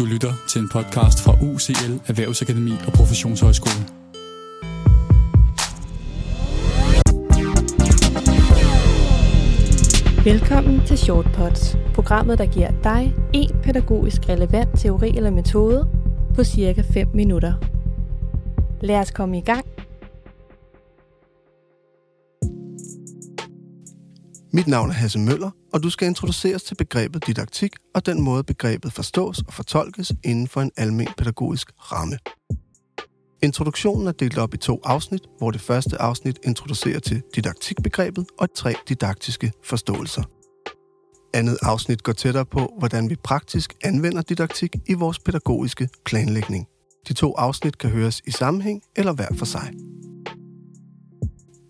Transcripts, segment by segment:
Du lytter til en podcast fra UCL Erhvervsakademi og Professionshøjskole. Velkommen til Shortpods, programmet der giver dig en pædagogisk relevant teori eller metode på cirka 5 minutter. Lad os komme i gang. Mit navn er Hasse Møller, og du skal introduceres til begrebet didaktik og den måde begrebet forstås og fortolkes inden for en almen pædagogisk ramme. Introduktionen er delt op i to afsnit, hvor det første afsnit introducerer til didaktikbegrebet og tre didaktiske forståelser. Andet afsnit går tættere på, hvordan vi praktisk anvender didaktik i vores pædagogiske planlægning. De to afsnit kan høres i sammenhæng eller hver for sig.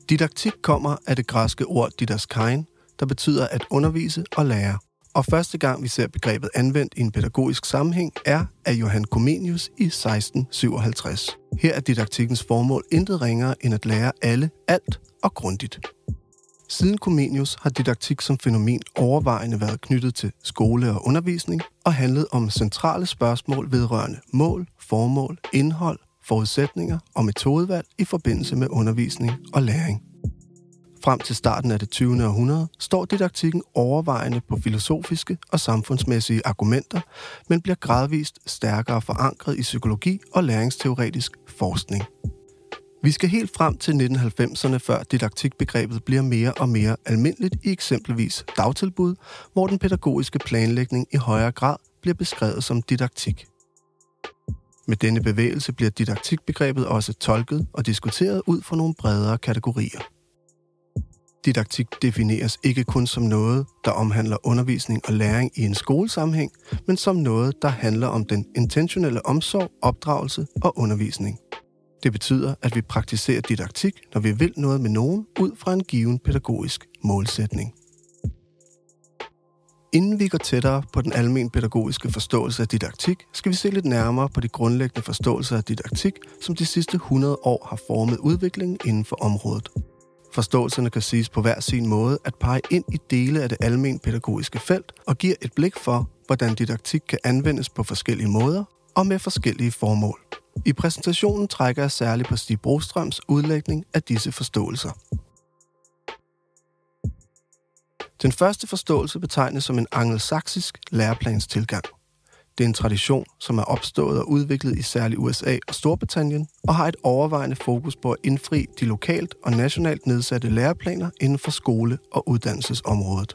Didaktik kommer af det græske ord didaskain, der betyder at undervise og lære. Og første gang vi ser begrebet anvendt i en pædagogisk sammenhæng er af Johan Comenius i 1657. Her er didaktikkens formål intet ringere end at lære alle alt og grundigt. Siden Comenius har didaktik som fænomen overvejende været knyttet til skole og undervisning og handlet om centrale spørgsmål vedrørende mål, formål, indhold, forudsætninger og metodevalg i forbindelse med undervisning og læring. Frem til starten af det 20. århundrede står didaktikken overvejende på filosofiske og samfundsmæssige argumenter, men bliver gradvist stærkere forankret i psykologi og læringsteoretisk forskning. Vi skal helt frem til 1990'erne, før didaktikbegrebet bliver mere og mere almindeligt i eksempelvis dagtilbud, hvor den pædagogiske planlægning i højere grad bliver beskrevet som didaktik. Med denne bevægelse bliver didaktikbegrebet også tolket og diskuteret ud fra nogle bredere kategorier. Didaktik defineres ikke kun som noget, der omhandler undervisning og læring i en skolesammenhæng, men som noget, der handler om den intentionelle omsorg, opdragelse og undervisning. Det betyder, at vi praktiserer didaktik, når vi vil noget med nogen, ud fra en given pædagogisk målsætning. Inden vi går tættere på den almen pædagogiske forståelse af didaktik, skal vi se lidt nærmere på de grundlæggende forståelser af didaktik, som de sidste 100 år har formet udviklingen inden for området. Forståelserne kan siges på hver sin måde at pege ind i dele af det almen pædagogiske felt og giver et blik for, hvordan didaktik kan anvendes på forskellige måder og med forskellige formål. I præsentationen trækker jeg særligt på Stig Brostrøms udlægning af disse forståelser. Den første forståelse betegnes som en angelsaksisk læreplanstilgang. Det er en tradition, som er opstået og udviklet i særligt USA og Storbritannien, og har et overvejende fokus på at indfri de lokalt og nationalt nedsatte læreplaner inden for skole- og uddannelsesområdet.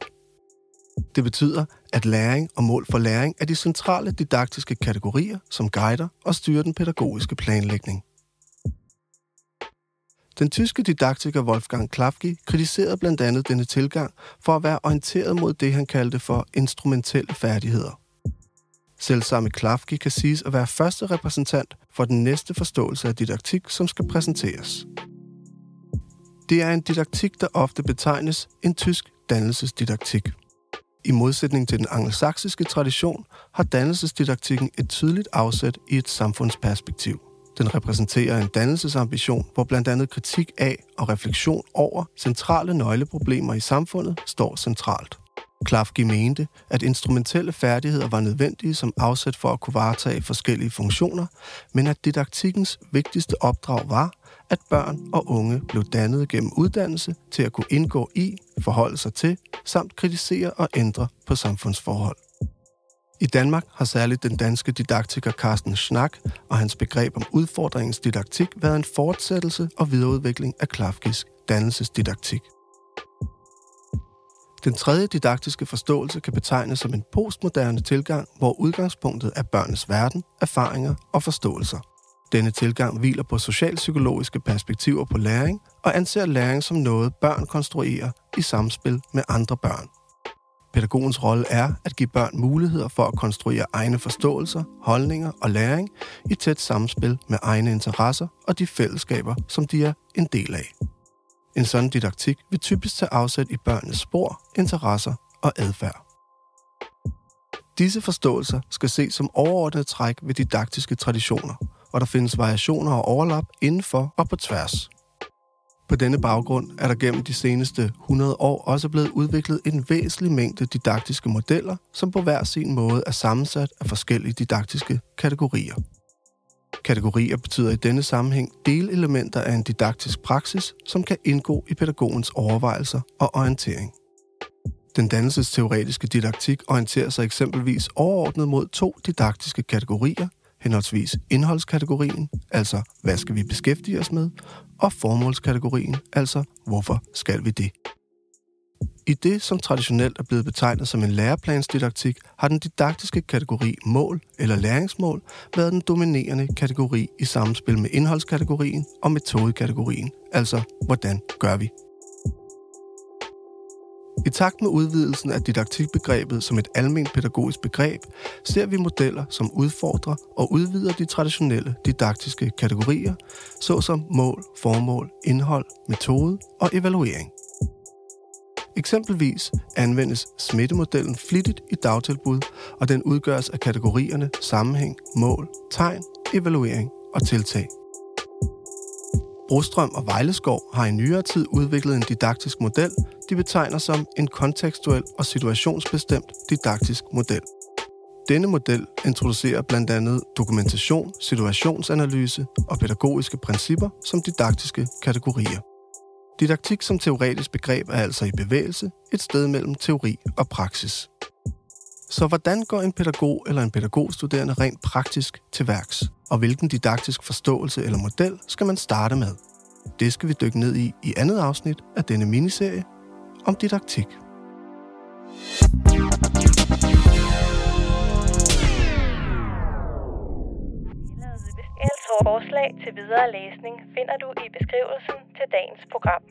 Det betyder, at læring og mål for læring er de centrale didaktiske kategorier, som guider og styrer den pædagogiske planlægning. Den tyske didaktiker Wolfgang Klafki kritiserede blandt andet denne tilgang for at være orienteret mod det, han kaldte for instrumentelle færdigheder. Selvsamme Klafki kan siges at være første repræsentant for den næste forståelse af didaktik, som skal præsenteres. Det er en didaktik, der ofte betegnes en tysk dannelsesdidaktik. I modsætning til den angelsaksiske tradition har dannelsesdidaktikken et tydeligt afsæt i et samfundsperspektiv. Den repræsenterer en dannelsesambition, hvor blandt andet kritik af og refleksion over centrale nøgleproblemer i samfundet står centralt. Klafki mente, at instrumentelle færdigheder var nødvendige som afsæt for at kunne varetage forskellige funktioner, men at didaktikkens vigtigste opdrag var, at børn og unge blev dannet gennem uddannelse til at kunne indgå i, forholde sig til, samt kritisere og ændre på samfundsforhold. I Danmark har særligt den danske didaktiker Carsten Schnack og hans begreb om udfordringens didaktik været en fortsættelse og videreudvikling af Klafkis dannelsesdidaktik. Den tredje didaktiske forståelse kan betegnes som en postmoderne tilgang, hvor udgangspunktet er børnenes verden, erfaringer og forståelser. Denne tilgang hviler på socialpsykologiske perspektiver på læring og anser læring som noget, børn konstruerer i samspil med andre børn. Pædagogens rolle er at give børn muligheder for at konstruere egne forståelser, holdninger og læring i tæt samspil med egne interesser og de fællesskaber, som de er en del af. En sådan didaktik vil typisk tage afsæt i børnenes spor, interesser og adfærd. Disse forståelser skal ses som overordnet træk ved didaktiske traditioner, og der findes variationer og overlap indenfor og på tværs. På denne baggrund er der gennem de seneste 100 år også blevet udviklet en væsentlig mængde didaktiske modeller, som på hver sin måde er sammensat af forskellige didaktiske kategorier. Kategorier betyder i denne sammenhæng delelementer af en didaktisk praksis, som kan indgå i pædagogens overvejelser og orientering. Den dannelsesteoretiske didaktik orienterer sig eksempelvis overordnet mod to didaktiske kategorier, henholdsvis indholdskategorien, altså hvad skal vi beskæftige os med, og formålskategorien, altså hvorfor skal vi det. I det, som traditionelt er blevet betegnet som en læreplansdidaktik, har den didaktiske kategori mål eller læringsmål været den dominerende kategori i samspil med indholdskategorien og metodekategorien, altså hvordan gør vi. I takt med udvidelsen af didaktikbegrebet som et almindeligt pædagogisk begreb, ser vi modeller, som udfordrer og udvider de traditionelle didaktiske kategorier, såsom mål, formål, indhold, metode og evaluering. Eksempelvis anvendes smittemodellen flittigt i dagtilbud, og den udgøres af kategorierne sammenhæng, mål, tegn, evaluering og tiltag. Brostrøm og Vejleskov har i nyere tid udviklet en didaktisk model, de betegner som en kontekstuel og situationsbestemt didaktisk model. Denne model introducerer blandt andet dokumentation, situationsanalyse og pædagogiske principper som didaktiske kategorier. Didaktik som teoretisk begreb er altså i bevægelse, et sted mellem teori og praksis. Så hvordan går en pædagog eller en pædagogstuderende rent praktisk til værks? Og hvilken didaktisk forståelse eller model skal man starte med? Det skal vi dykke ned i i andet afsnit af denne miniserie om didaktik. Forslag til videre læsning finder du i beskrivelsen til dagens program.